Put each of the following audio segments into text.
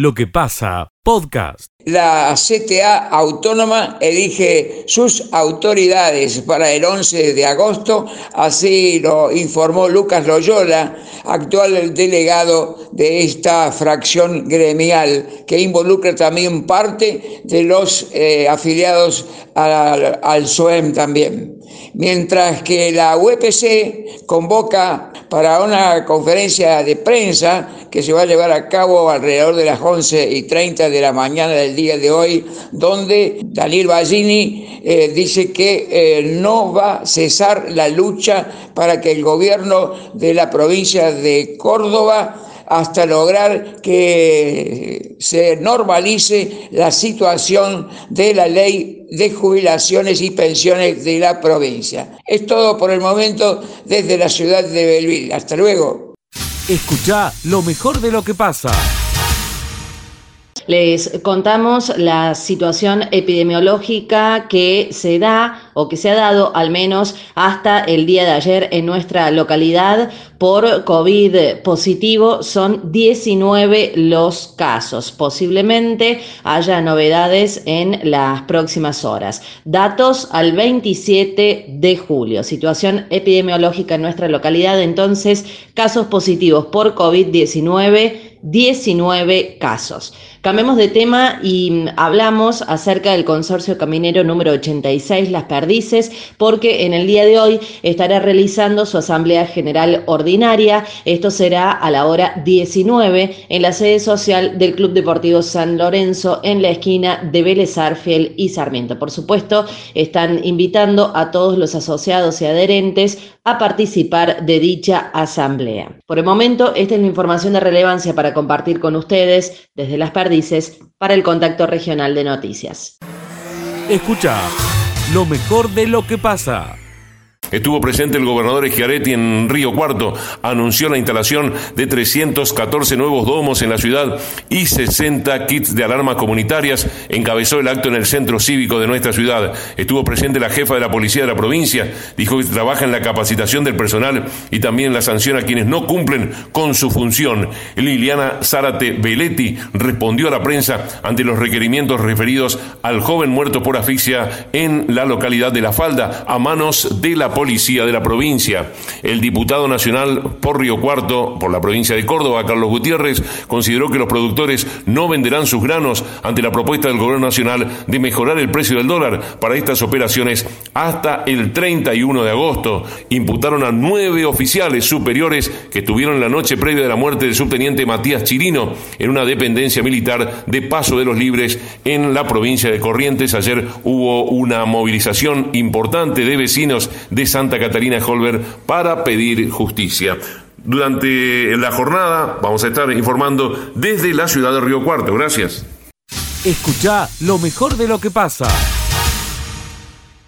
lo que pasa, podcast. La CTA autónoma elige sus autoridades para el 11 de agosto, así lo informó Lucas Loyola, actual delegado de esta fracción gremial, que involucra también parte de los eh, afiliados al, al SOEM también. Mientras que la UPC convoca para una conferencia de prensa que se va a llevar a cabo alrededor de las 11 y 30 de la mañana del día de hoy, donde Daniel Ballini eh, dice que eh, no va a cesar la lucha para que el gobierno de la provincia de Córdoba hasta lograr que se normalice la situación de la ley de jubilaciones y pensiones de la provincia. Es todo por el momento desde la ciudad de Belville. Hasta luego. Escucha lo mejor de lo que pasa. Les contamos la situación epidemiológica que se da o que se ha dado al menos hasta el día de ayer en nuestra localidad por COVID positivo. Son 19 los casos. Posiblemente haya novedades en las próximas horas. Datos al 27 de julio. Situación epidemiológica en nuestra localidad. Entonces, casos positivos por COVID-19 19 casos. Cambiemos de tema y mm, hablamos acerca del consorcio caminero número 86 Las Perdices, porque en el día de hoy estará realizando su asamblea general ordinaria. Esto será a la hora 19 en la sede social del Club Deportivo San Lorenzo en la esquina de Vélez Arfiel y Sarmiento. Por supuesto, están invitando a todos los asociados y adherentes a participar de dicha asamblea. Por el momento, esta es la información de relevancia para compartir con ustedes desde Las Perdices para el Contacto Regional de Noticias. Escucha lo mejor de lo que pasa. Estuvo presente el gobernador Schiaretti en Río Cuarto, anunció la instalación de 314 nuevos domos en la ciudad y 60 kits de alarmas comunitarias, encabezó el acto en el centro cívico de nuestra ciudad. Estuvo presente la jefa de la policía de la provincia, dijo que trabaja en la capacitación del personal y también en la sanción a quienes no cumplen con su función. Liliana Zárate Veletti respondió a la prensa ante los requerimientos referidos al joven muerto por asfixia en la localidad de La Falda a manos de la policía policía de la provincia. El diputado nacional por Río Cuarto, por la provincia de Córdoba, Carlos Gutiérrez, consideró que los productores no venderán sus granos ante la propuesta del gobierno nacional de mejorar el precio del dólar para estas operaciones hasta el 31 de agosto. Imputaron a nueve oficiales superiores que estuvieron la noche previa de la muerte del subteniente Matías Chirino en una dependencia militar de Paso de los Libres en la provincia de Corrientes. Ayer hubo una movilización importante de vecinos de Santa Catarina Holber para pedir justicia. Durante la jornada vamos a estar informando desde la ciudad de Río Cuarto. Gracias. Escucha lo mejor de lo que pasa.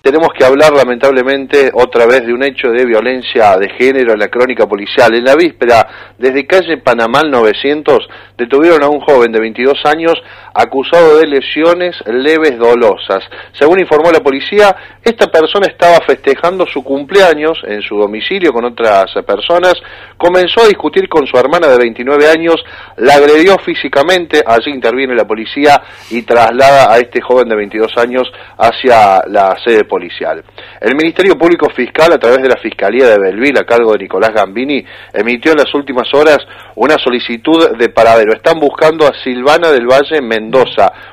Tenemos que hablar lamentablemente otra vez de un hecho de violencia de género en la crónica policial. En la víspera, desde calle Panamá 900, detuvieron a un joven de 22 años acusado de lesiones leves dolosas. Según informó la policía, esta persona estaba festejando su cumpleaños en su domicilio con otras personas, comenzó a discutir con su hermana de 29 años, la agredió físicamente, allí interviene la policía y traslada a este joven de 22 años hacia la sede policial. El Ministerio Público Fiscal, a través de la Fiscalía de Belville, a cargo de Nicolás Gambini, emitió en las últimas horas una solicitud de paradero. Están buscando a Silvana del Valle Mendoza,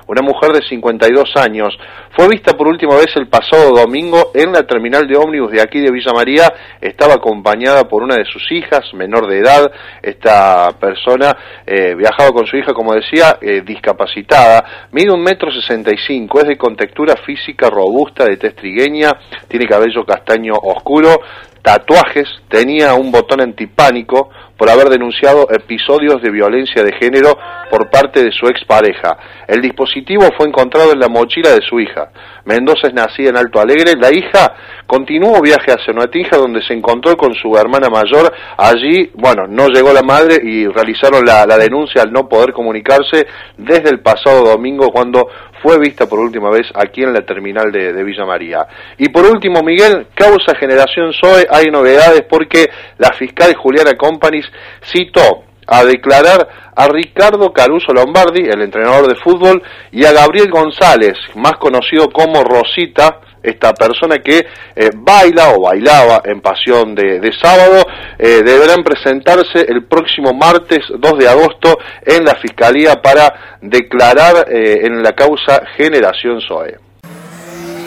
una mujer de 52 años. Fue vista por última vez el pasado domingo en la terminal de ómnibus de aquí de Villa María. Estaba acompañada por una de sus hijas, menor de edad. Esta persona eh, viajaba con su hija, como decía, eh, discapacitada. Mide un metro sesenta y cinco, es de contextura física robusta, de test tiene cabello castaño oscuro, tatuajes, tenía un botón antipánico por haber denunciado episodios de violencia de género por parte de su expareja. El dispositivo fue encontrado en la mochila de su hija. Mendoza es nacida en Alto Alegre. La hija continuó viaje hacia Nuetija donde se encontró con su hermana mayor. Allí, bueno, no llegó la madre y realizaron la, la denuncia al no poder comunicarse desde el pasado domingo cuando fue vista por última vez aquí en la terminal de, Villa María. Y por último, Miguel, causa generación SOE, hay novedades porque la fiscal Juliana Companies citó a declarar a Ricardo Caruso Lombardi, el entrenador de fútbol, y a Gabriel González, más conocido como Rosita, esta persona que eh, baila o bailaba en Pasión de, sábado, eh, deberán presentarse el próximo martes 2 de agosto en la Fiscalía para declarar eh, en la causa Generación SOE.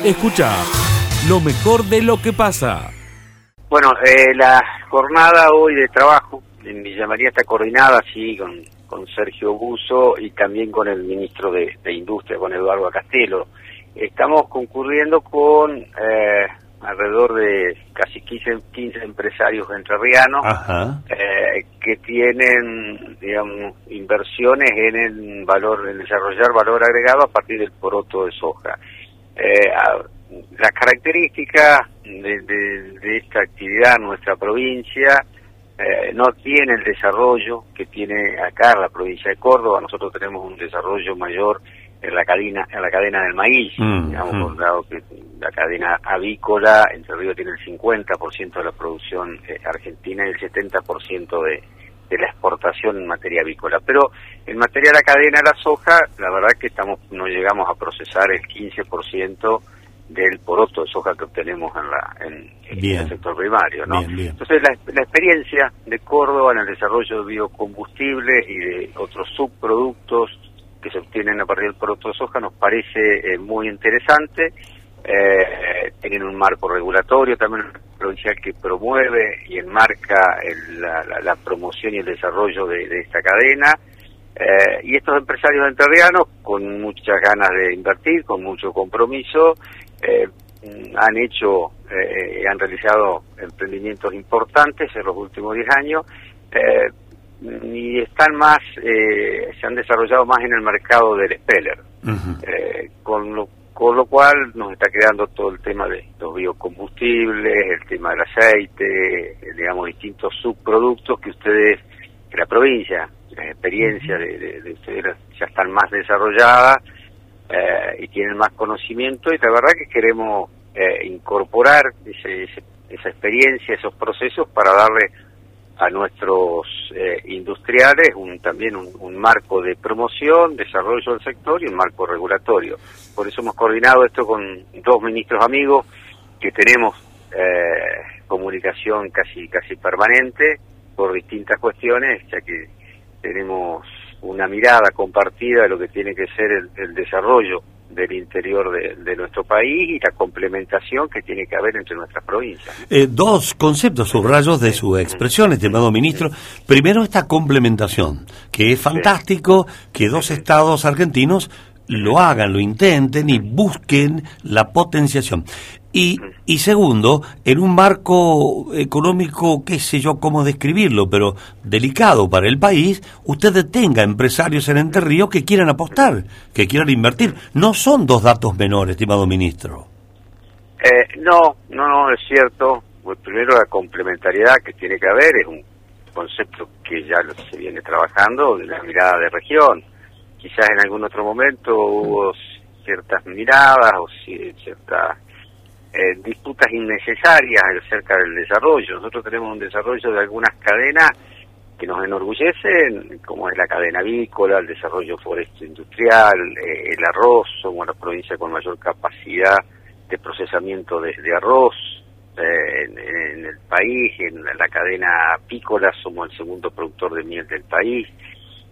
Escucha lo mejor de lo que pasa. Bueno, la jornada hoy de trabajo en Villa María está coordinada, sí, con, con Sergio Buzo y también con el ministro de, de Industria, con Eduardo Castelo estamos concurriendo con eh, alrededor de casi 15, 15 empresarios entrerrianos eh, que tienen, digamos, inversiones en el valor, en desarrollar valor agregado a partir del poroto de soja. Eh, las características de, de, esta actividad en nuestra provincia eh, no tiene el desarrollo que tiene acá la provincia de Córdoba. Nosotros tenemos un desarrollo mayor en la cadena en la cadena del maíz, mm, digamos, mm. dado que la cadena avícola, Entre Ríos tiene el 50% de la producción eh, argentina y el 70% de, de la exportación en materia avícola. Pero en materia de la cadena de la soja, la verdad que estamos no llegamos a procesar el 15% del poroto de soja que obtenemos en, la, en, el sector primario. ¿no? Entonces, la, la, experiencia de Córdoba en el desarrollo de biocombustibles y de otros subproductos que se obtienen a partir del producto de soja nos parece eh, muy interesante. Eh, tienen un marco regulatorio también provincial que promueve y enmarca la, promoción y el desarrollo de, esta cadena. Eh, y estos empresarios enterrianos, con muchas ganas de invertir, con mucho compromiso, han hecho, han realizado emprendimientos importantes en los últimos 10 años, y están más, eh, se han desarrollado más en el mercado del Speller, eh, con, lo, con lo cual nos está creando todo el tema de los biocombustibles, el tema del aceite, eh, digamos, distintos subproductos que ustedes, que la provincia, la experiencia de, ustedes ya están más desarrolladas y tienen más conocimiento y la verdad que queremos incorporar esa experiencia, esos procesos para darle a nuestros eh, industriales un, también un, marco de promoción, desarrollo del sector y un marco regulatorio. Por eso hemos coordinado esto con dos ministros amigos que tenemos eh, comunicación casi casi permanente por distintas cuestiones, ya que tenemos una mirada compartida de lo que tiene que ser el desarrollo del interior de, nuestro país y la complementación que tiene que haber entre nuestras provincias. Eh, dos conceptos, subrayos de su expresión, estimado ministro. Primero, esta complementación, que es fantástico que dos estados argentinos lo hagan, lo intenten y busquen la potenciación. Y, y segundo, en un marco económico, qué sé yo cómo describirlo, pero delicado para el país, usted tenga empresarios en Entre Ríos que quieran apostar, que quieran invertir. No son dos datos menores, estimado ministro. Eh, no, no, no, es cierto. Primero la complementariedad que tiene que haber es un concepto que ya se viene trabajando de la mirada de región. Quizás en algún otro momento hubo ciertas miradas o ciertas eh, disputas innecesarias acerca del desarrollo. Nosotros tenemos un desarrollo de algunas cadenas que nos enorgullecen, como es la cadena avícola, el desarrollo forestal industrial, eh, el arroz, somos la provincia con mayor capacidad de procesamiento de, arroz eh, en, el país, en la cadena apícola somos el segundo productor de miel del país.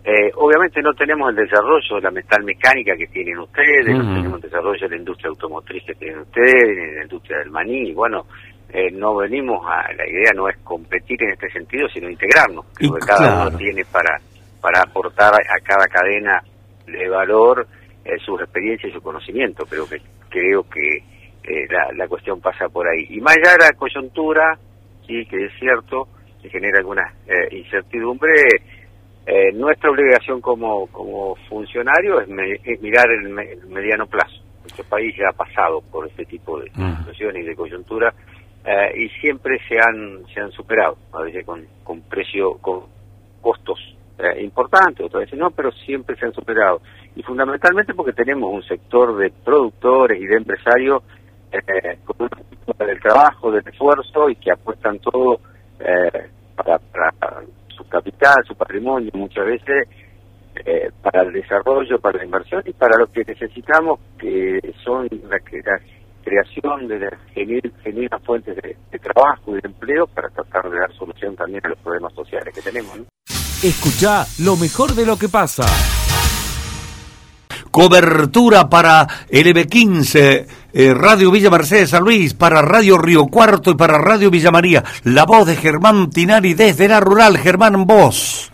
Eh, obviamente no tenemos el desarrollo de la metal mecánica que tienen ustedes, no tenemos el desarrollo de la industria automotriz que tienen ustedes, la industria del maní, bueno, eh, no venimos a, la idea no es competir en este sentido, sino integrarnos, creo que cada uno tiene para, para aportar a cada cadena de valor eh, su experiencia y su conocimiento, creo que creo que eh, la, la cuestión pasa por ahí. Y más allá de la coyuntura, sí, que es cierto, que genera alguna incertidumbre, eh, nuestra obligación como, como funcionario es, mirar el, mediano plazo. Nuestro país ya ha pasado por este tipo de mm. situaciones y de coyuntura eh, y siempre se han se han superado, a veces con, con precio, con costos eh, importantes, otras veces no, pero siempre se han superado. Y fundamentalmente porque tenemos un sector de productores y de empresarios eh, con del trabajo, del esfuerzo y que apuestan todo para capital, su patrimonio, muchas veces eh, para el desarrollo, para la inversión y para lo que necesitamos, que son la, creación de genuinas fuentes de, trabajo y de empleo para tratar de dar solución también a los problemas sociales que tenemos. Escucha lo mejor de lo que pasa. Cobertura para LB15, eh, Radio Villa Mercedes San Luis, para Radio Río Cuarto y para Radio Villa María. La voz de Germán Tinari desde la rural. Germán, voz.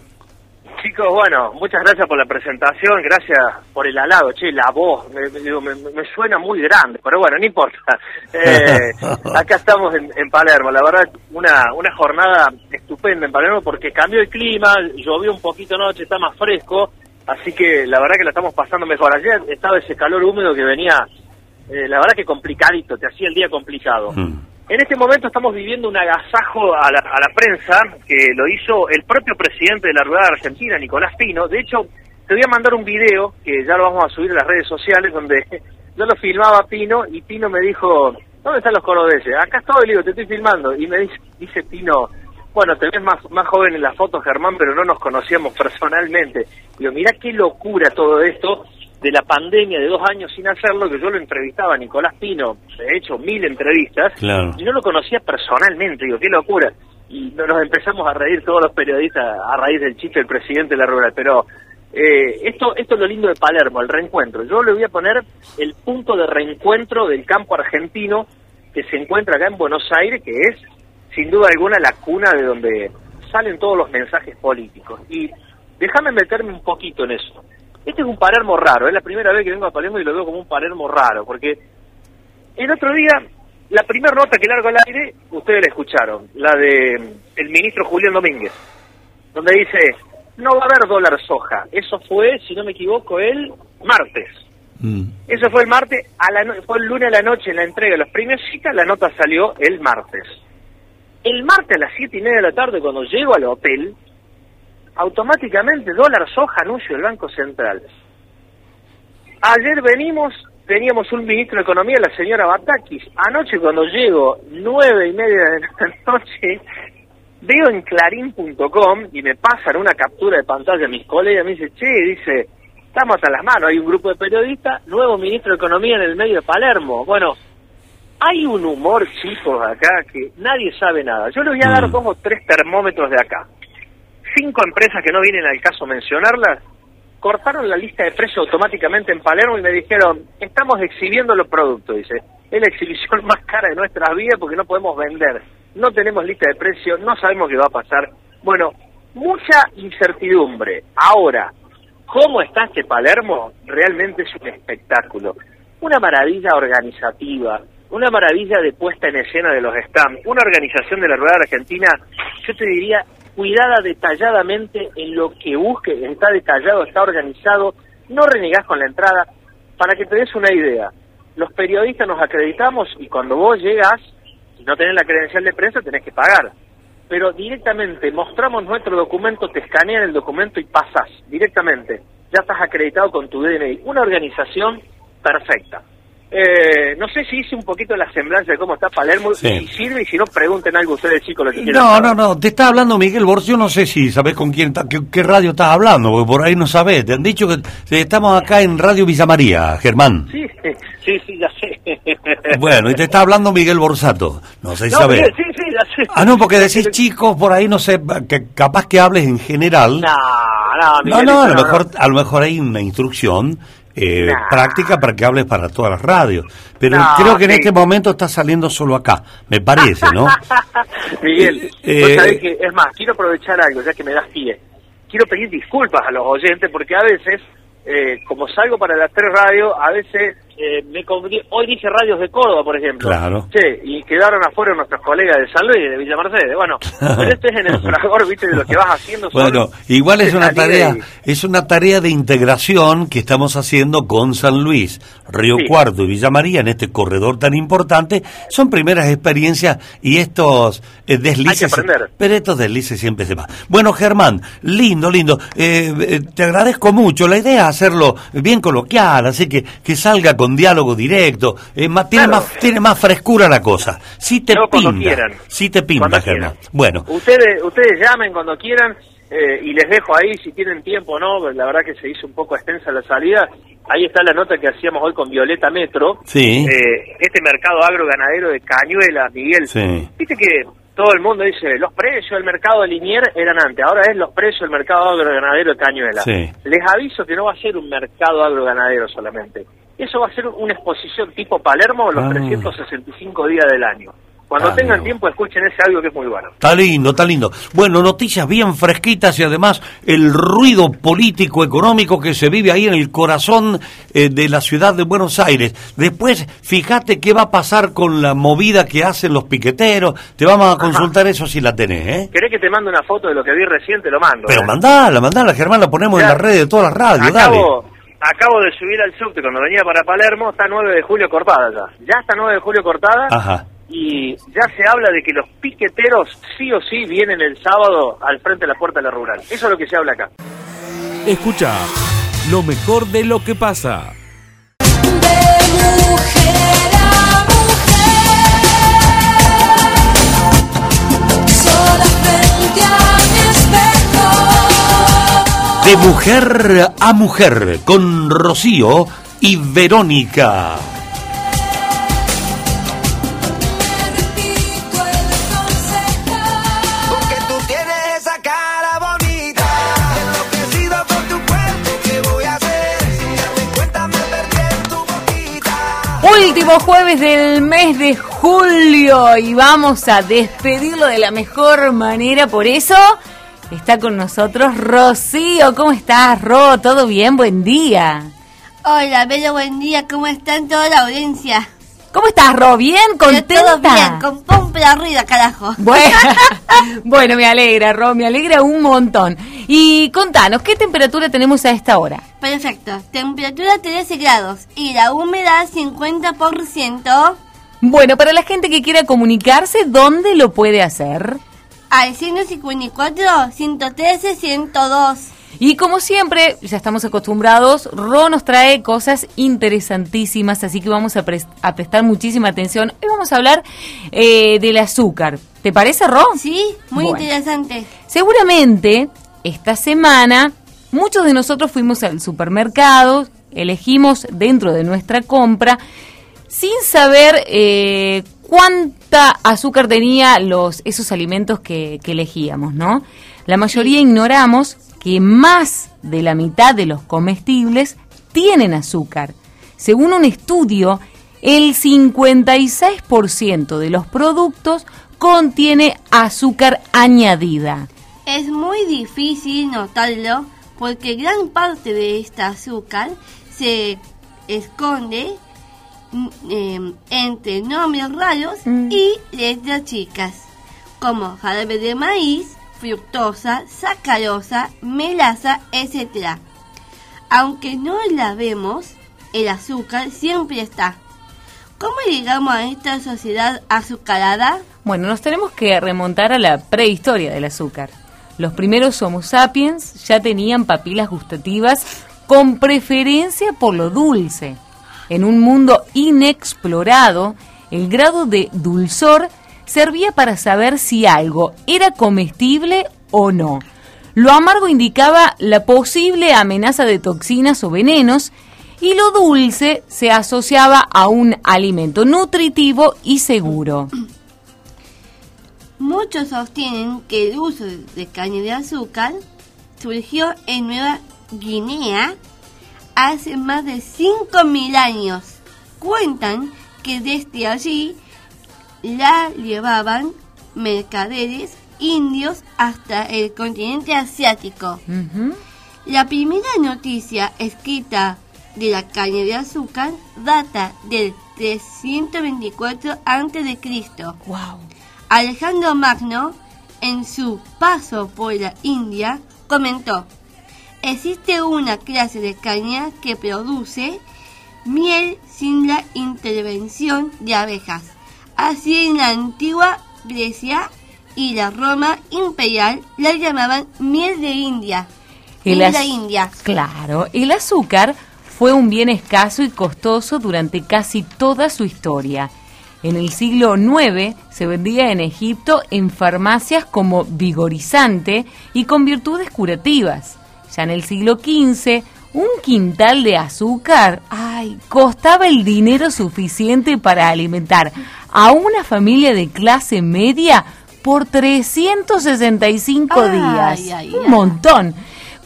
Chicos, bueno, muchas gracias por la presentación, gracias por el halado, che, la voz, me, me, suena muy grande, pero bueno, no importa. Eh, acá estamos en, en, Palermo, la verdad, una, una jornada estupenda en Palermo porque cambió el clima, llovió un poquito anoche, está más fresco, así que la verdad que la estamos pasando mejor. Ayer estaba ese calor húmedo que venía, eh, la verdad que complicadito, te hacía el día complicado. Mm. En este momento estamos viviendo un agasajo a la, a la, prensa que lo hizo el propio presidente de la Rueda Argentina, Nicolás Pino. De hecho, te voy a mandar un video que ya lo vamos a subir a las redes sociales donde yo lo filmaba Pino y Pino me dijo, ¿dónde están los corodeses? Acá estoy, le digo, te estoy filmando. Y me dice, dice Pino, bueno, te ves más, más joven en las fotos, Germán, pero no nos conocíamos personalmente. Digo, mira qué locura todo esto de la pandemia de dos años sin hacerlo, que yo lo entrevistaba a Nicolás Pino, he hecho mil entrevistas, y no lo conocía personalmente, digo, qué locura. Y nos empezamos a reír todos los periodistas a raíz del chiste del presidente de la rural, pero eh, esto, esto es lo lindo de Palermo, el reencuentro. Yo le voy a poner el punto de reencuentro del campo argentino que se encuentra acá en Buenos Aires, que es sin duda alguna la cuna de donde salen todos los mensajes políticos. Y déjame meterme un poquito en eso. Este es un Palermo raro, es la primera vez que vengo a Palermo y lo veo como un Palermo raro, porque el otro día, la primera nota que largo al aire, ustedes la escucharon, la de mm, el ministro Julián Domínguez, donde dice, no va a haber dólar soja. Eso fue, si no me equivoco, el martes. Mm. Eso fue el martes, a la fue el lunes a la noche en la entrega de las primeras citas, la nota salió el martes. El martes a las siete y media de la tarde, cuando llego al hotel, automáticamente dólar soja anuncio del Banco Central. Ayer venimos, teníamos un ministro de Economía, la señora Batakis. Anoche cuando llego, nueve y media de la noche, veo en clarín.com y me pasan una captura de pantalla mis colegas, me dice, che, dice, estamos a las manos, hay un grupo de periodistas, nuevo ministro de Economía en el medio de Palermo. Bueno, hay un humor, chicos, acá que nadie sabe nada. Yo les voy a dar, como mm. tres termómetros de acá cinco empresas que no vienen al caso mencionarlas, cortaron la lista de precios automáticamente en Palermo y me dijeron, estamos exhibiendo los productos, dice, es la exhibición más cara de nuestras vidas porque no podemos vender, no tenemos lista de precios, no sabemos qué va a pasar. Bueno, mucha incertidumbre. Ahora, ¿cómo está este Palermo? Realmente es un espectáculo. Una maravilla organizativa, una maravilla de puesta en escena de los stands, una organización de la Rueda Argentina, yo te diría, cuidada detalladamente en lo que busque, está detallado, está organizado, no renegás con la entrada. Para que te des una idea, los periodistas nos acreditamos y cuando vos llegas, y no tenés la credencial de prensa, tenés que pagar. Pero directamente mostramos nuestro documento, te escanean el documento y pasas directamente. Ya estás acreditado con tu DNI. Una organización perfecta. Eh, no sé si hice un poquito la semblanza de cómo está Palermo, si sirve y si no, pregunten algo ustedes chicos lo que quieran. No, no, no, te está hablando Miguel Borges, yo no sé si sabes con quién, qué, radio estás hablando, porque por ahí no sabes, te han dicho que estamos acá en Radio Villa María, Germán. Sí, sí, sí, ya sé. Bueno, y te está hablando Miguel Borsato, no sé si sabes. Sí, sí, ya sé. Ah, no, porque decís chicos, por ahí no sé, que capaz que hables en general. No, no, Miguel, no, no, a lo mejor, a lo mejor hay una instrucción eh, práctica para que hables para todas las radios. Pero creo que en este momento está saliendo solo acá, me parece, ¿no? Miguel, eh, que, es más, quiero aprovechar algo, ya que me das pie. Quiero pedir disculpas a los oyentes porque a veces, eh, como salgo para las tres radios, a veces eh, me hoy dije radios de Córdoba, por ejemplo. Claro. Sí, y quedaron afuera nuestros colegas de San Luis, de Villa Mercedes. Bueno, pero este es en el fragor, viste, de lo que vas haciendo. Bueno, igual es una tarea, es una tarea de integración que estamos haciendo con San Luis, Río Cuarto y Villa María en este corredor tan importante. Son primeras experiencias y estos eh, deslices. Pero estos deslices siempre se van. Bueno, Germán, lindo, lindo. Eh, eh, te agradezco mucho. La idea es hacerlo bien coloquial, así que que salga con un diálogo directo, eh, tiene, más, tiene más frescura la cosa. Si te pinta, si te pinta, Germán. Bueno. Ustedes, ustedes llamen cuando quieran eh, y les dejo ahí si tienen tiempo o no, la verdad que se hizo un poco extensa la salida. Ahí está la nota que hacíamos hoy con Violeta Metro. Sí. Eh, este mercado agro-ganadero de Cañuela, Miguel. Sí. Viste que todo el mundo dice, los precios del mercado de Linier eran antes, ahora es los precios del mercado agroganadero de Cañuela. Sí. Les aviso que no va a ser un mercado agroganadero solamente. Eso va a ser una exposición tipo Palermo los Ah. 365 días del año. Cuando Ah, tengan tiempo, escuchen ese audio que es muy bueno. Está lindo, está lindo. Bueno, noticias bien fresquitas y además el ruido político, económico que se vive ahí en el corazón eh, de la ciudad de Buenos Aires. Después, fíjate qué va a pasar con la movida que hacen los piqueteros. Te vamos a consultar eso si la tenés, ¿eh? ¿Querés que te mande una foto de lo que vi recién? Te lo mando. Pero ¿eh? mandala, mandala, Germán, la ponemos en las redes de todas las radios, dale. Acabo, de subir al subte cuando venía para Palermo, está 9 de julio cortada ya. Ya está 9 de julio cortada Ajá. y ya se habla de que los piqueteros sí o sí vienen el sábado al frente de la puerta de la rural. Eso es lo que se habla acá. Escucha lo mejor de lo que pasa. De mujer a mujer, con Rocío y Verónica. Porque tú tienes esa cara bonita, enloquecido con tu cuerpo, ¿qué voy a hacer? Si darte cuenta me perdí en tu boquita. Último jueves del mes de julio y vamos a despedirlo de la mejor manera. Por eso está con nosotros Rocío. ¿Cómo estás, Ro? ¿Todo bien? Buen día. Hola, Belo, buen día. ¿Cómo están toda la audiencia? ¿Cómo estás, Ro? ¿Bien? ¿Contenta? Todo bien, con pompa arriba, carajo. Bueno, bueno, me alegra, Ro, me alegra un montón. Y contanos, ¿qué temperatura tenemos a esta hora? Perfecto. Temperatura 13 grados y la humedad 50%. Bueno, para la gente que quiera comunicarse, ¿dónde lo puede hacer? Al 154, 113, 102. Y como siempre, ya estamos acostumbrados, Ro nos trae cosas interesantísimas, así que vamos a, pres- a prestar muchísima atención. Hoy vamos a hablar eh, del azúcar. ¿Te parece, Ro? Sí, muy Bueno. interesante. Seguramente esta semana muchos de nosotros fuimos al supermercado, elegimos dentro de nuestra compra sin saber eh, cuánta azúcar tenía los esos alimentos que, que elegíamos, ¿no? La mayoría ignoramos que más de la mitad de los comestibles tienen azúcar. Según un estudio, el 56% de los productos contiene azúcar añadida. Es muy difícil notarlo porque gran parte de este azúcar se esconde eh, entre nombres raros y letras chicas, como jarabe de maíz, fructosa, sacarosa, melaza, etc. Aunque no la vemos, el azúcar siempre está. ¿Cómo llegamos a esta sociedad azucarada? Bueno, nos tenemos que remontar a la prehistoria del azúcar. Los primeros Homo sapiens ya tenían papilas gustativas con preferencia por lo dulce. En un mundo inexplorado, el grado de dulzor servía para saber si algo era comestible o no. Lo amargo indicaba la posible amenaza de toxinas o venenos y lo dulce se asociaba a un alimento nutritivo y seguro. Muchos sostienen que el uso de caña de azúcar surgió en Nueva Guinea hace más de 5.000 años. Cuentan que desde allí la llevaban mercaderes indios hasta el continente asiático. La primera noticia escrita de la caña de azúcar data del 324 a.C. Wow. Alejandro Magno, en su paso por la India, comentó, existe una clase de caña que produce miel sin la intervención de abejas. Así en la antigua Grecia y la Roma imperial la llamaban miel de India. El Miel de az- India. Claro, el azúcar fue un bien escaso y costoso durante casi toda su historia. En el siglo IX se vendía en Egipto en farmacias como vigorizante y con virtudes curativas. Ya en el siglo XV, un quintal de azúcar, ay, costaba el dinero suficiente para alimentar a una familia de clase media por 365 Ay, días. ay, un montón.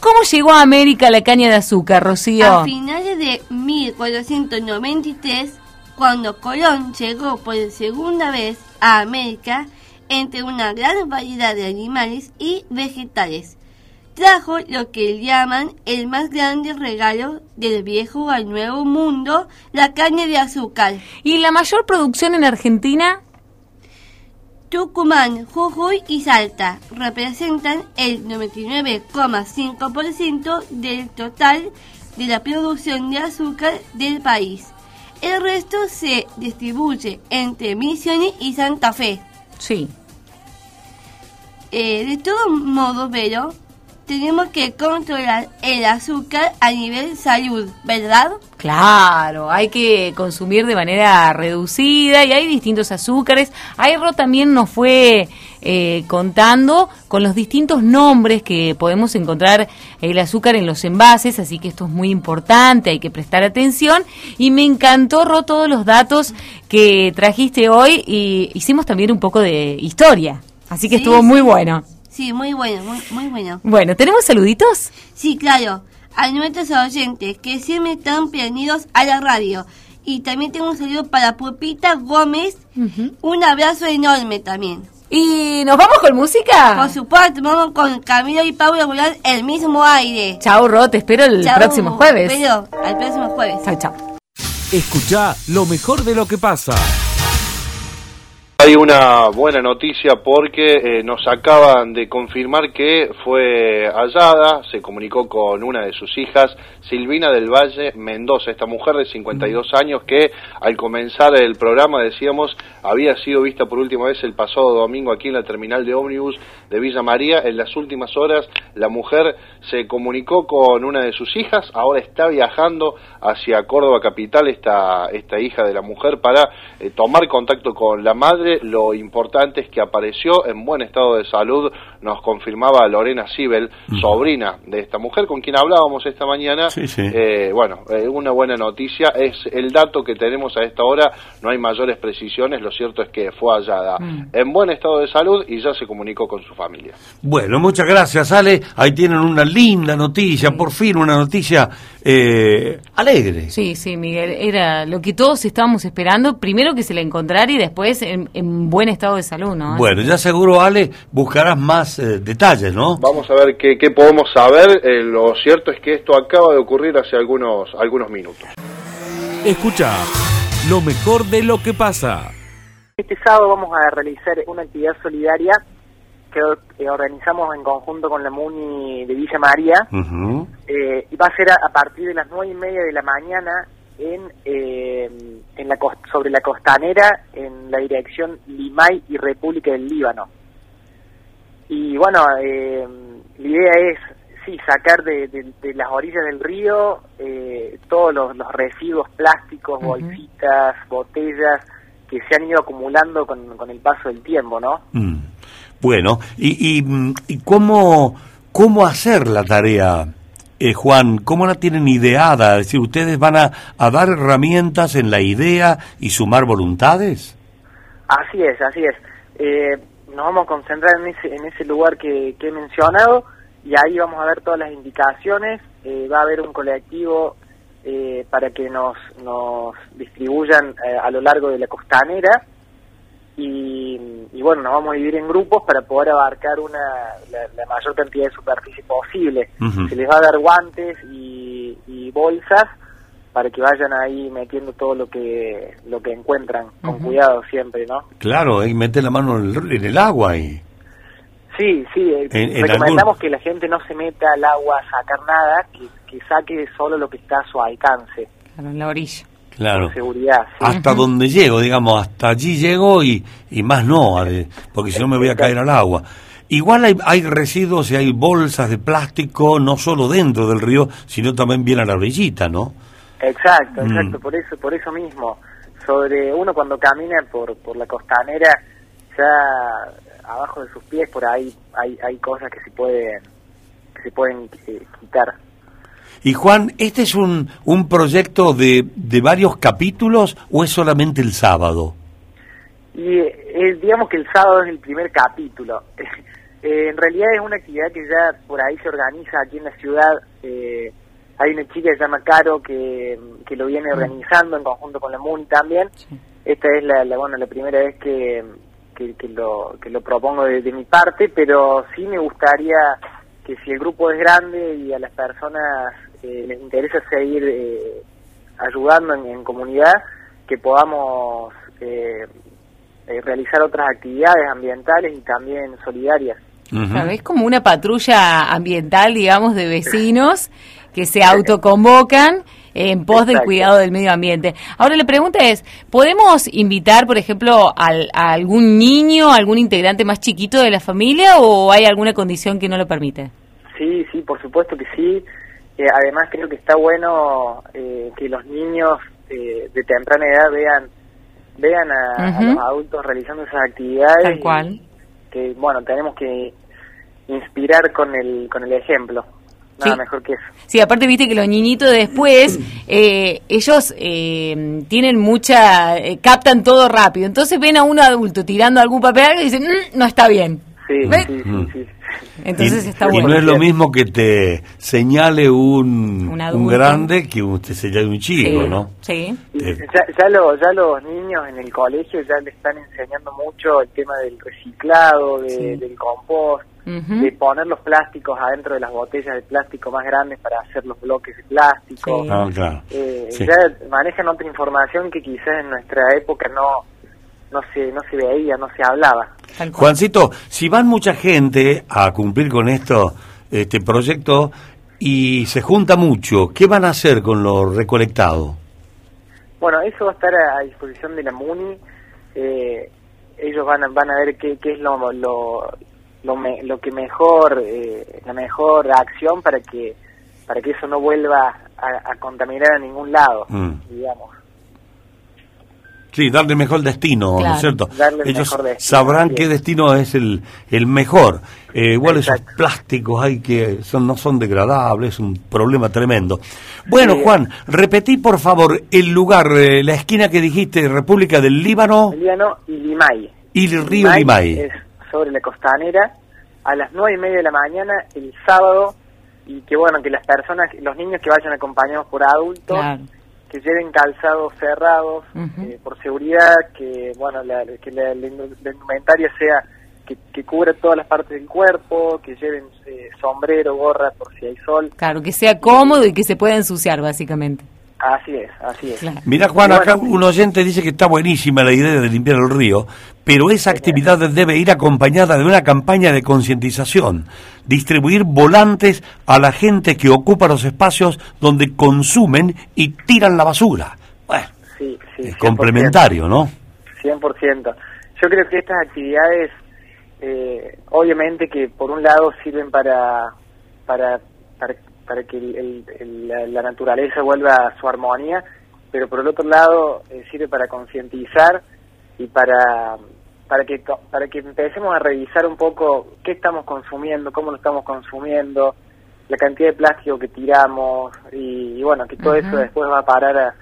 ¿Cómo llegó a América la caña de azúcar, Rocío? A finales de 1493, cuando Colón llegó por segunda vez a América, entre una gran variedad de animales y vegetales, trajo lo que llaman el más grande regalo del viejo al nuevo mundo, la caña de azúcar. ¿Y la mayor producción en Argentina? Tucumán, Jujuy y Salta representan el 99,5% del total de la producción de azúcar del país. El resto se distribuye entre Misiones y Santa Fe. Sí. Eh, de todos modos, pero tenemos que controlar el azúcar a nivel salud, ¿verdad? Claro, hay que consumir de manera reducida y hay distintos azúcares. Airo también nos fue eh, contando con los distintos nombres que podemos encontrar el azúcar en los envases, así que esto es muy importante, hay que prestar atención. Y me encantó, Ro, todos los datos que trajiste hoy y hicimos también un poco de historia, así que Sí, estuvo muy bueno. Sí, muy bueno, muy, muy bueno. Bueno, ¿tenemos saluditos? Sí, claro. A nuestros oyentes que siempre están prendidos a la radio. Y también tengo un saludo para Pupita Gómez. Un abrazo enorme también. ¿Y nos vamos con música? Por supuesto, vamos con Camilo y Pablo a volar el mismo aire. Chao, Ro, te espero el Chau, próximo jueves. Pero, al próximo jueves. Chao, chao. Escucha lo mejor de lo que pasa. Hay una buena noticia porque eh, nos acaban de confirmar que fue hallada, se comunicó con una de sus hijas, Silvina del Valle Mendoza, esta mujer de 52 años que al comenzar el programa decíamos había sido vista por última vez el pasado domingo aquí en la terminal de ómnibus de Villa María. En las últimas horas la mujer se comunicó con una de sus hijas, ahora está viajando hacia Córdoba capital esta, esta hija de la mujer para eh, tomar contacto con la madre. Lo importante es que apareció en buen estado de salud, nos confirmaba Lorena Sibel, sobrina de esta mujer con quien hablábamos esta mañana. Sí, sí. Eh, bueno, eh, una buena noticia es el dato que tenemos a esta hora, no hay mayores precisiones, lo cierto es que fue hallada Mm. en buen estado de salud y ya se comunicó con su familia. Bueno, muchas gracias, Ale. Ahí tienen una linda noticia, por fin una noticia eh, alegre. Sí, sí, Miguel, era lo que todos estábamos esperando, primero que se la encontrara y después en, en buen estado de salud, ¿no? Bueno, ya seguro, Ale, buscarás más eh, detalles, ¿no? Vamos a ver qué, qué podemos saber. Eh, lo cierto es que esto acaba de ocurrir hace algunos, algunos minutos. Escucha lo mejor de lo que pasa. Este sábado vamos a realizar una actividad solidaria que eh, organizamos en conjunto con la MUNI de Villa María. Eh, y va a ser a, a partir de las nueve y media de la mañana en, eh, en la sobre la costanera en la dirección Limay y República del Líbano. Y bueno, eh, la idea es sí sacar de, de- de las orillas del río eh, todos los, los residuos plásticos, bolsitas, botellas que se han ido acumulando con, con el paso del tiempo, ¿no? Mm. Bueno, ¿y, y, mm, y cómo, cómo hacer la tarea, eh, Juan? ¿Cómo la tienen ideada? Es decir, ¿ustedes van a, a dar herramientas en la idea y sumar voluntades? Así es, así es. Eh, nos vamos a concentrar en ese, en ese lugar que, que he mencionado y ahí vamos a ver todas las indicaciones. Eh, va a haber un colectivo eh, para que nos, nos distribuyan eh, a lo largo de la costanera y, y bueno, nos vamos a dividir en grupos para poder abarcar una, la, la mayor cantidad de superficie posible. Se les va a dar guantes y, y bolsas para que vayan ahí metiendo todo lo que lo que encuentran con cuidado siempre, ¿no? Claro, y mete la mano en el, en el agua y... Sí, sí, eh, En- en recomendamos algún- que la gente no se meta al agua a sacar nada, que, que saque solo lo que está a su alcance, Claro, en la orilla. Claro. por seguridad. sí. Hasta donde llego, digamos, hasta allí llego y, y más no, porque si no me voy a caer al agua. Igual hay, hay residuos y hay bolsas de plástico, no solo dentro del río, sino también bien a la orillita, ¿no? Exacto, Mm. exacto, por eso, por eso mismo. sobre uno cuando camina por, por la costanera, ya abajo de sus pies por ahí hay, hay cosas que se pueden que se pueden eh, quitar. Y Juan, ¿este es un, un proyecto de, de varios capítulos o es solamente el sábado? Y eh, digamos que el sábado es el primer capítulo. Eh, en realidad es una actividad que ya por ahí se organiza aquí en la ciudad. Hay una chica que se llama Caro que, que lo viene organizando en conjunto con la MUNI también. Esta es la, la, bueno, la primera vez que, que, que lo, que lo propongo de, de mi parte, pero sí me gustaría que si el grupo es grande y a las personas eh, les interesa seguir eh, ayudando en, en comunidad, que podamos eh, eh, realizar otras actividades ambientales y también solidarias. Claro, Es como una patrulla ambiental, digamos, de vecinos que se autoconvocan en pos del cuidado del medio ambiente. Ahora la pregunta es, ¿podemos invitar, por ejemplo, al- a algún niño, a algún integrante más chiquito de la familia o hay alguna condición que no lo permite? Sí, sí, por supuesto que sí. Eh, además creo que está bueno eh, que los niños eh, de temprana edad vean vean a, a los adultos realizando esas actividades. Tal cual. Que bueno, tenemos que inspirar con el con el ejemplo. Nada Sí. mejor que eso. Sí, aparte viste que los niñitos después, eh, ellos eh, tienen mucha, eh, captan todo rápido. Entonces ven a un adulto tirando algún papel y dicen, "Mm, no está bien. Sí, sí, Mm. sí, sí. Entonces y, está y bueno. no es lo mismo que te señale un, Un grande que un- te señale un chico, Sí, ¿no? Sí. Y Eh. ya, ya, lo- ya los niños en el colegio ya le están enseñando mucho el tema del reciclado, de- Sí. del compost, De poner los plásticos adentro de las botellas de plástico más grandes para hacer los bloques de plástico. Sí. Ah, claro. Eh, Sí. Ya manejan otra información que quizás en nuestra época no no se no se veía, no se hablaba. Juancito, si van mucha gente a cumplir con esto, este proyecto, y se junta mucho, ¿qué van a hacer con lo recolectado? Bueno, eso va a estar a, a disposición de la MUNI. Eh, ellos van a, van a ver qué, qué es lo, lo, lo, me- lo que mejor, eh, la mejor acción para que para que eso no vuelva a, a contaminar a ningún lado, Mm. digamos. Sí, darle mejor destino, ¿no es cierto? Darle el Ellos mejor destino, sabrán así qué es. destino es el, el mejor. Eh, igual esos plásticos hay que son no son degradables, es un problema tremendo. Bueno, Sí. Juan, repetí por favor el lugar, eh, la esquina que dijiste, República del Líbano Emiliano y Limay. y el río Limay. Es sobre la costanera a las nueve y media de la mañana el sábado y que bueno, que las personas, los niños que vayan acompañados por adultos, Claro. que lleven calzados cerrados eh, por seguridad, que bueno, la, que la, la indu- la indumentaria sea que, que cubra todas las partes del cuerpo, que lleven eh, sombrero, gorra por si hay sol. Claro, que sea cómodo y que se pueda ensuciar, básicamente. Así es, así es. Claro. Mira, Juan, acá bueno, un oyente dice que está buenísima la idea de limpiar el río, pero esa actividad debe ir acompañada de una campaña de concientización, distribuir volantes a la gente que ocupa los espacios donde consumen y tiran la basura. Bueno, Sí, sí, es 100%. complementario, ¿no? 100%. Yo creo que estas actividades, eh, obviamente que por un lado sirven para, para, para, para que el- el- el- la, la naturaleza vuelva a su armonía, pero por el otro lado eh, sirve para concientizar y para, para, que, para que empecemos a revisar un poco qué estamos consumiendo, cómo lo estamos consumiendo, la cantidad de plástico que tiramos y, y bueno, que todo eso después va a parar a,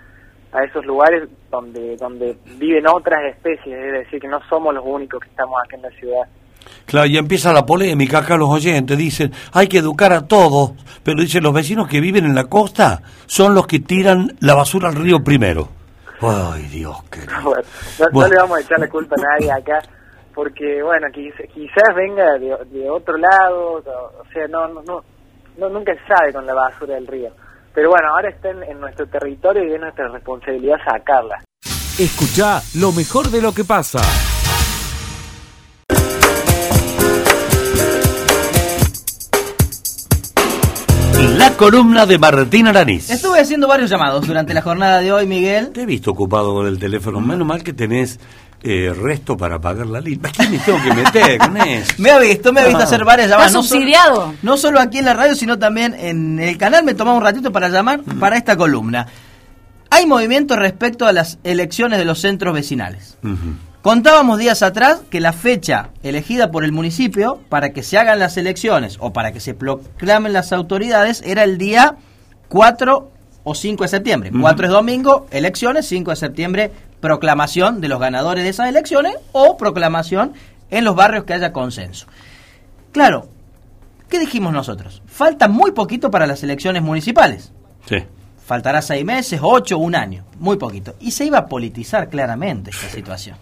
a esos lugares donde donde viven otras especies, es decir, que no somos los únicos que estamos acá en la ciudad. Claro, y empieza la polémica, acá los oyentes dicen, hay que educar a todos, pero dicen, los vecinos que viven en la costa son los que tiran la basura al río primero. Ay, Dios, qué... Bueno, no, no le vamos a echar la culpa a nadie acá, porque bueno, quiz- quizás venga de, de otro lado, o, o sea, no, no, no, no- nunca se sabe con la basura del río. Pero bueno, ahora está en, en nuestro territorio y es nuestra responsabilidad sacarla. Escucha lo mejor de lo que pasa. La columna de Martín Aranís. Estuve haciendo varios llamados durante la jornada de hoy, Miguel. Te he visto ocupado con el teléfono. Menos mal que tenés eh, resto para pagar la línea. ¿Qué me tengo que meter con eso? Me ha visto, me ha visto Ah. hacer varias Está llamadas. no solo- subsidiado. No solo aquí en la radio, sino también en el canal. Me tomaba un ratito para llamar Mm. para esta columna. Hay movimiento respecto a las elecciones de los centros vecinales. Contábamos días atrás que la fecha elegida por el municipio para que se hagan las elecciones o para que se proclamen las autoridades era el día 4 o 5 de septiembre. 4 es domingo, elecciones, 5 de septiembre, proclamación de los ganadores de esas elecciones o proclamación en los barrios que haya consenso. Claro, ¿qué dijimos nosotros? Falta muy poquito para las elecciones municipales. Sí. Faltará seis meses, ocho, un año, muy poquito. Y se iba a politizar claramente esta situación.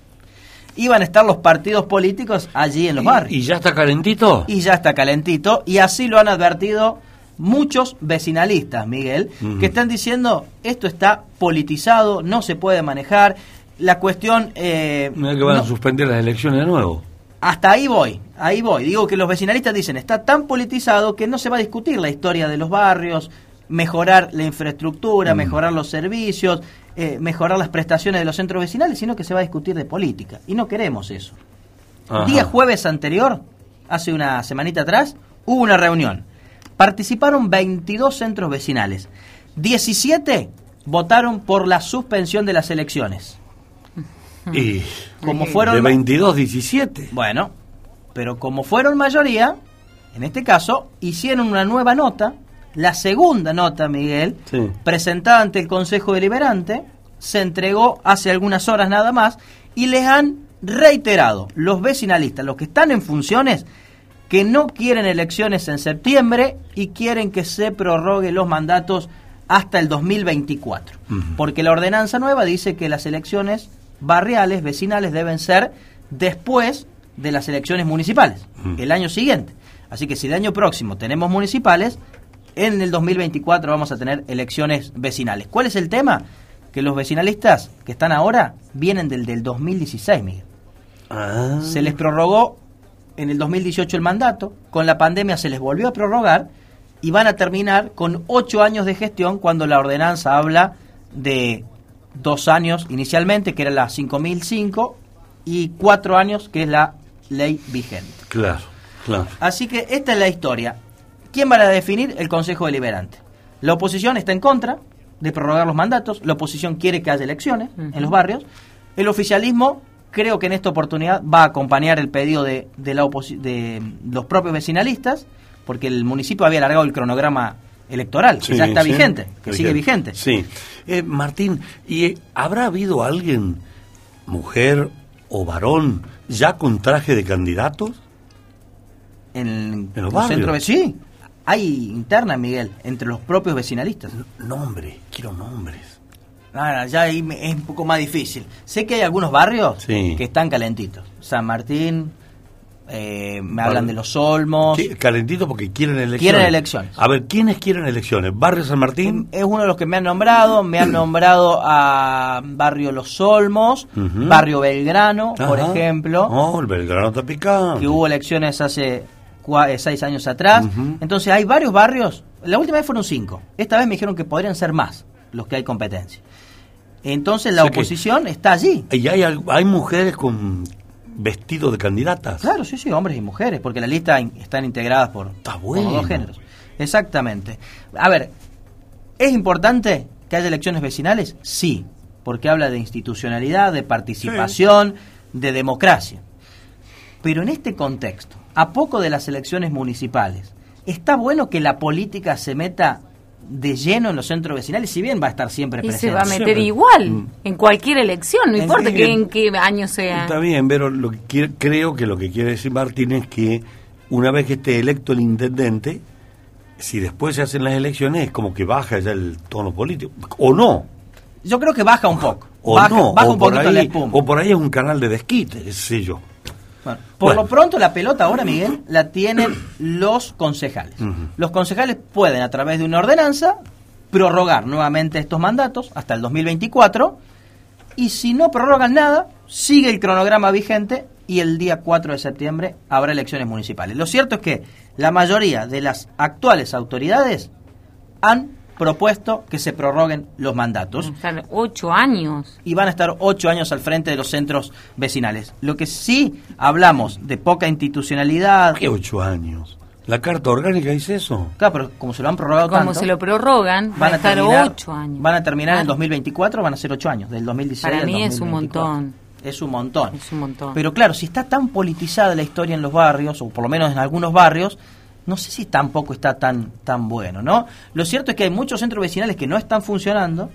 Iban a estar los partidos políticos allí en los barrios. ¿Y ya está calentito? Y ya está calentito, y así lo han advertido muchos vecinalistas, Miguel, que están diciendo esto está politizado, no se puede manejar. La cuestión... eh, que van no- a suspender las elecciones de nuevo. hasta ahí voy, ahí voy. Digo que los vecinalistas dicen, está tan politizado que no se va a discutir la historia de los barrios, mejorar la infraestructura, Mm. mejorar los servicios, eh, mejorar las prestaciones de los centros vecinales, sino que se va a discutir de política. Y no queremos eso. Ajá. Día jueves anterior, hace una semanita atrás, hubo una reunión. Participaron 22 centros vecinales. 17 votaron por la suspensión de las elecciones. Y Como fueron de 22, 17. Bueno, pero como fueron mayoría, en este caso, hicieron una nueva nota, la segunda nota, Miguel, Sí. presentada ante el Consejo Deliberante, se entregó hace algunas horas nada más, y les han reiterado los vecinalistas, los que están en funciones, que no quieren elecciones en septiembre y quieren que se prorrogue los mandatos hasta el 2024. Porque la ordenanza nueva dice que las elecciones barriales, vecinales, deben ser después de las elecciones municipales, el año siguiente. Así que si el año próximo tenemos municipales, en el 2024 vamos a tener elecciones vecinales. ¿Cuál es el tema? Que los vecinalistas que están ahora vienen del, del 2016, Miguel. Ah. Se les prorrogó en el 2018 el mandato, con la pandemia se les volvió a prorrogar y van a terminar con ocho años de gestión cuando la ordenanza habla de dos años inicialmente, que era la 5005, y cuatro años, que es la ley vigente. Claro, claro. Así que esta es la historia. ¿Quién va a definir? El Consejo Deliberante. La oposición está en contra de prorrogar los mandatos, la oposición quiere que haya elecciones en los barrios, el oficialismo creo que en esta oportunidad va a acompañar el pedido de, de la de los propios vecinalistas, porque el municipio había alargado el cronograma electoral, que Sí, ya está sí. vigente, que sigue vigente. Sí. Eh, Martín, ¿y eh, habrá habido alguien, mujer o varón, ya con traje de candidatos? En, En los barrios. sí, hay interna, Miguel, entre los propios vecinalistas. Nombre, quiero nombres. Ah, ya ahí es un poco más difícil. Sé que hay algunos barrios Sí. que están calentitos. San Martín, eh, me Bar- hablan de los Olmos. ¿Qué- Calentito porque quieren elecciones. Quieren elecciones. A ver, ¿quiénes quieren elecciones? ¿Barrio San Martín? Es uno de los que me han nombrado. Me han nombrado a Barrio Los Olmos. Barrio Belgrano, por ejemplo, Oh, el Belgrano está picante. que hubo elecciones hace seis años atrás. Entonces hay varios barrios. La última vez fueron cinco. Esta vez me dijeron que podrían ser más los que hay competencia. Entonces la O sea que- oposición está allí. ¿Y hay, hay mujeres con vestido de candidatas? Claro, sí, sí, hombres y mujeres, porque la lista in- están integradas por, por bueno. los dos géneros. Exactamente. A ver, ¿es importante que haya elecciones vecinales? Sí, porque habla de institucionalidad, de participación, de democracia. Pero en este contexto, a poco de las elecciones municipales, ¿está bueno que la política se meta de lleno en los centros vecinales? Si bien va a estar siempre Y presente. se va a meter igual en cualquier elección, no En- importa en- que, en qué año sea. Está bien, pero lo que quiere- creo que lo que quiere decir Martín es que una vez que esté electo el intendente, si después se hacen las elecciones, es como que baja ya el tono político. ¿O no? Yo creo que baja un poco. ¿O baja, no? baja o, un la ahí, espuma. o por ahí es un canal de desquite, qué sé yo. Bueno, por Bueno. lo pronto la pelota ahora, Miguel, la tienen los concejales. Los concejales pueden, a través de una ordenanza, prorrogar nuevamente estos mandatos hasta el 2024 y si no prorrogan nada, sigue el cronograma vigente y el día 4 de septiembre habrá elecciones municipales. Lo cierto es que la mayoría de las actuales autoridades han propuesto que se prorroguen los mandatos Están ocho años. y van a estar ocho años al frente de los centros vecinales. Lo que sí hablamos de poca institucionalidad. ¿Qué ocho años? La carta orgánica dice eso. Claro, pero como se lo han prorrogado Como tanto, se lo prorrogan, van, a estar terminar, ocho años. Van a terminar en Claro. 2024, van a ser ocho años, del 2016 Para al mí es un 2024. montón. Es un montón. Es un montón. Pero claro, si está tan politizada la historia en los barrios, o por lo menos en algunos barrios, no sé si tampoco está tan, tan bueno, ¿no? Lo cierto es que hay muchos centros vecinales que no están funcionando,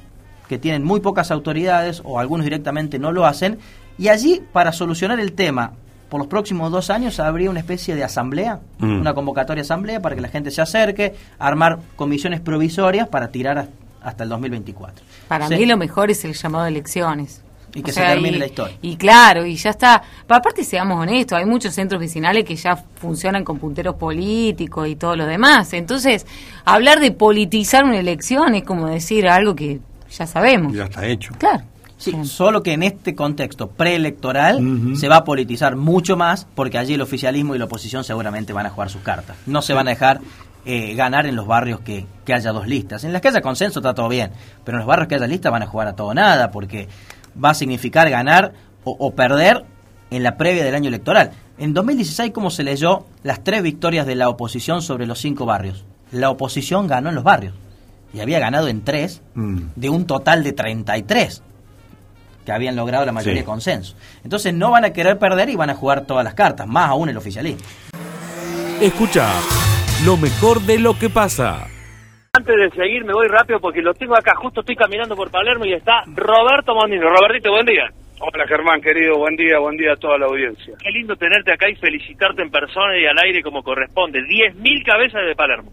que tienen muy pocas autoridades, o algunos directamente no lo hacen, y allí, para solucionar el tema, por los próximos dos años habría una especie de asamblea, Mm. una convocatoria asamblea para que la gente se acerque, armar comisiones provisorias para tirar hasta el 2024. Para Sí. mí lo mejor es el llamado a elecciones. Y que O se termine y- la historia. Y claro, y ya está. Pero aparte, seamos honestos, hay muchos centros vecinales que ya funcionan con punteros políticos y todo lo demás. Entonces, hablar de politizar una elección es como decir algo que ya sabemos. Ya está hecho. Claro. Sí, solo que en este contexto preelectoral se va a politizar mucho más porque allí el oficialismo y la oposición seguramente van a jugar sus cartas. No se van a dejar eh, ganar en los barrios que, que haya dos listas. En las que haya consenso está todo bien, pero en los barrios que haya listas van a jugar a todo nada porque va a significar ganar o, o perder en la previa del año electoral. En 2016, ¿cómo se leyó las tres victorias de la oposición sobre los cinco barrios? La oposición ganó en los barrios y había ganado en tres Mm. de un total de 33 que habían logrado la mayoría Sí. de consenso. Entonces no van a querer perder y van a jugar todas las cartas, más aún el oficialismo. Escucha lo mejor de lo que pasa. Antes de seguir, me voy rápido porque lo tengo acá. Justo estoy caminando por Palermo y está Roberto Mondino. Robertito, buen día. Hola Germán, querido, buen día, buen día a toda la audiencia. Qué lindo tenerte acá y felicitarte en persona y al aire como corresponde. 10.000 cabezas de Palermo.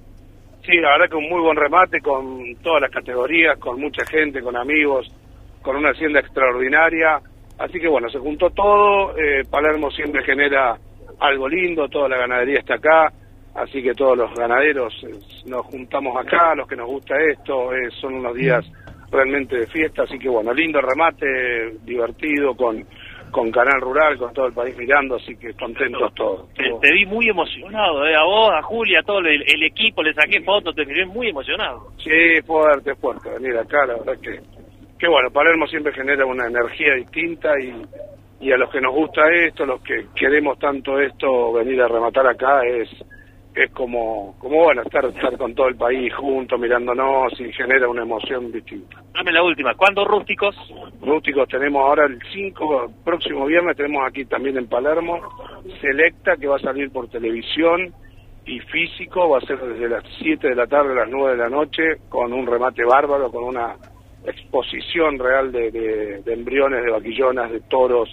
Sí, la verdad que un muy buen remate con todas las categorías, con mucha gente, con amigos, con una hacienda extraordinaria. Así que bueno, se juntó todo. eh, Palermo siempre genera algo lindo, toda la ganadería está acá. Así que todos los ganaderos eh, nos juntamos acá, los que nos gusta esto, eh, son unos días realmente de fiesta. Así que bueno, lindo remate, divertido, con, con Canal Rural, con todo el país mirando, así que contentos todos. Te, te vi muy emocionado, ¿eh? a vos, a Julia, a todo el, el equipo, le saqué fotos, te miré muy emocionado. Sí, fuerte, fuerte venir acá, la verdad que, que bueno, Palermo siempre genera una energía distinta y, y a los que nos gusta esto, los que queremos tanto esto, venir a rematar acá es es como, como bueno, estar, estar con todo el país juntos, mirándonos y genera una emoción distinta. Dame la última, ¿cuándo rústicos? Rústicos tenemos ahora el 5, próximo viernes tenemos aquí también en Palermo, Selecta, que va a salir por televisión y físico, va a ser desde las 7 de la tarde a las 9 de la noche, con un remate bárbaro, con una exposición real de, de- de embriones, de vaquillonas, de toros,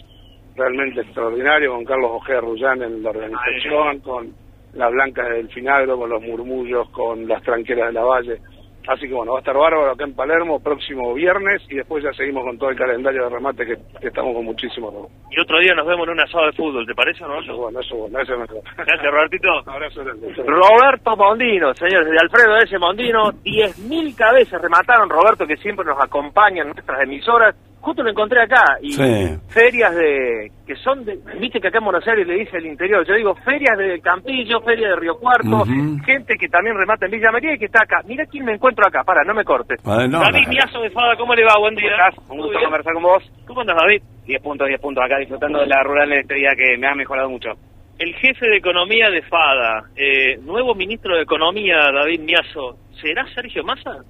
realmente extraordinario, con Carlos Ojea Rullán en la organización, con las blancas del Finagro, con los murmullos, con las tranqueras de la Valle. Así que bueno, va a estar bárbaro acá en Palermo próximo viernes y después ya seguimos con todo el calendario de remate que, que estamos con muchísimo. ¿no? Y otro día nos vemos en un asado de fútbol, ¿te parece o no? Eso bueno, eso bueno, eso es mejor. Gracias, Robertito. Abrazo grande. Roberto Mondino, señores, de Alfredo S. Mondino, 10.000 cabezas remataron, Roberto, que siempre nos acompaña en nuestras emisoras. Justo lo encontré acá, y Sí. ferias de, que son de, viste que acá en Buenos Aires le dice el interior, yo digo ferias de Campillo, feria de Río Cuarto, gente que también remata en Villa María y que está acá. Mira quién me encuentro acá, para, no me cortes. Ah, no, David. Miazo de Fada, ¿cómo le va? Buen día. Un gusto conversar con vos. ¿Cómo andas, David? 10 puntos, 10 puntos acá disfrutando de la rural en este día que me ha mejorado mucho. El jefe de Economía de FADA, eh, nuevo ministro de Economía, David Miazo, ¿será Sergio Massa?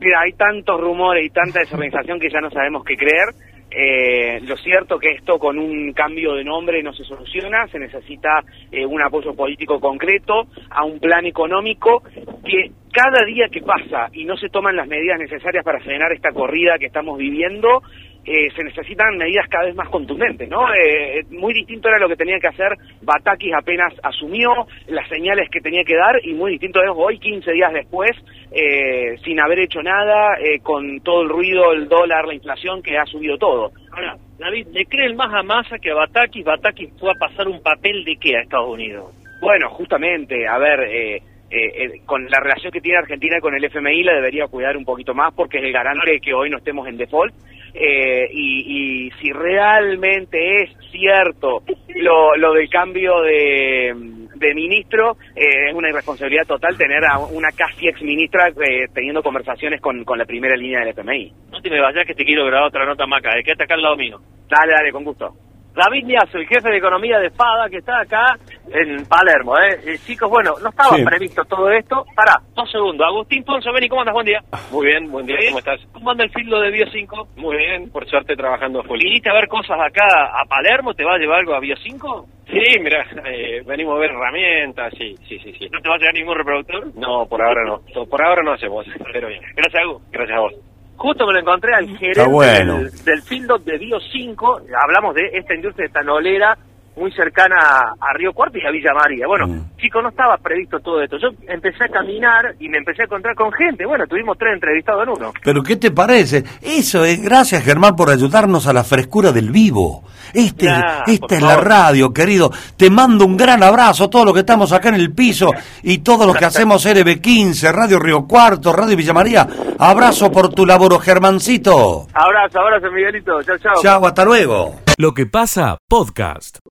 Mira, hay tantos rumores y tanta desorganización que ya no sabemos qué creer. Eh, lo cierto que esto con un cambio de nombre no se soluciona, se necesita eh, un apoyo político concreto a un plan económico que cada día que pasa y no se toman las medidas necesarias para frenar esta corrida que estamos viviendo, eh, se necesitan medidas cada vez más contundentes, ¿no? Eh, muy distinto era lo que tenía que hacer Batakis apenas asumió, las señales que tenía que dar, y muy distinto es hoy, 15 días después, eh, sin haber hecho nada, eh, con todo el ruido, el dólar, la inflación que ha subido todo. Ahora, David, ¿le creen más a Massa que a Batakis? ¿Batakis fue a pasar un papel de qué a Estados Unidos? Bueno, justamente, a ver, eh, eh, eh, con la relación que tiene Argentina con el FMI la debería cuidar un poquito más porque es el garante de que hoy no estemos en default. Eh, y, y si realmente es cierto lo, lo del cambio de, de ministro, eh, es una irresponsabilidad total tener a una casi ex ministra eh, teniendo conversaciones con, con la primera línea del FMI. No te me vayas que te quiero grabar otra nota maca, eh, quédate acá al lado mío. Dale, dale, con gusto. David Niazo, el jefe de economía de Espada, que está acá en Palermo. ¿eh? Eh, chicos, bueno, no estaba Sí. previsto todo esto. Pará, dos segundos. Agustín Ponzo, ven y ¿cómo andas? Buen día. Muy bien, buen día, ¿cómo estás? ¿Cómo anda el fildo de Bio 5? Muy bien, por suerte trabajando a full. ¿Viniste a ver cosas acá a Palermo? ¿Te va a llevar algo a Bio 5? Sí, mira, eh, venimos a ver herramientas, sí, sí, sí, sí. ¿No te va a llevar ningún reproductor? No, por ahora no. Por ahora no hacemos, pero bien. Gracias, Agus. Gracias a vos. Justo me lo encontré al gerente bueno. del, del Field de Bio 5. Hablamos de esta industria etanolera muy cercana a, a Río Cuarto y a Villa María. Bueno, Mm. chicos, no estaba previsto todo esto. Yo empecé a caminar y me empecé a encontrar con gente. Bueno, tuvimos tres entrevistados en uno. Pero ¿qué te parece? Eso es, gracias Germán por ayudarnos a la frescura del vivo. Este, Nah, esta es la radio, querido. Te mando un gran abrazo, todos los que estamos acá en el piso y todos los que hacemos RB15, Radio Río Cuarto, Radio Villa María. Abrazo por tu laboro, Germancito. Abrazo, abrazo, Miguelito. Chao, chao. Chao, hasta luego. Lo que pasa, podcast.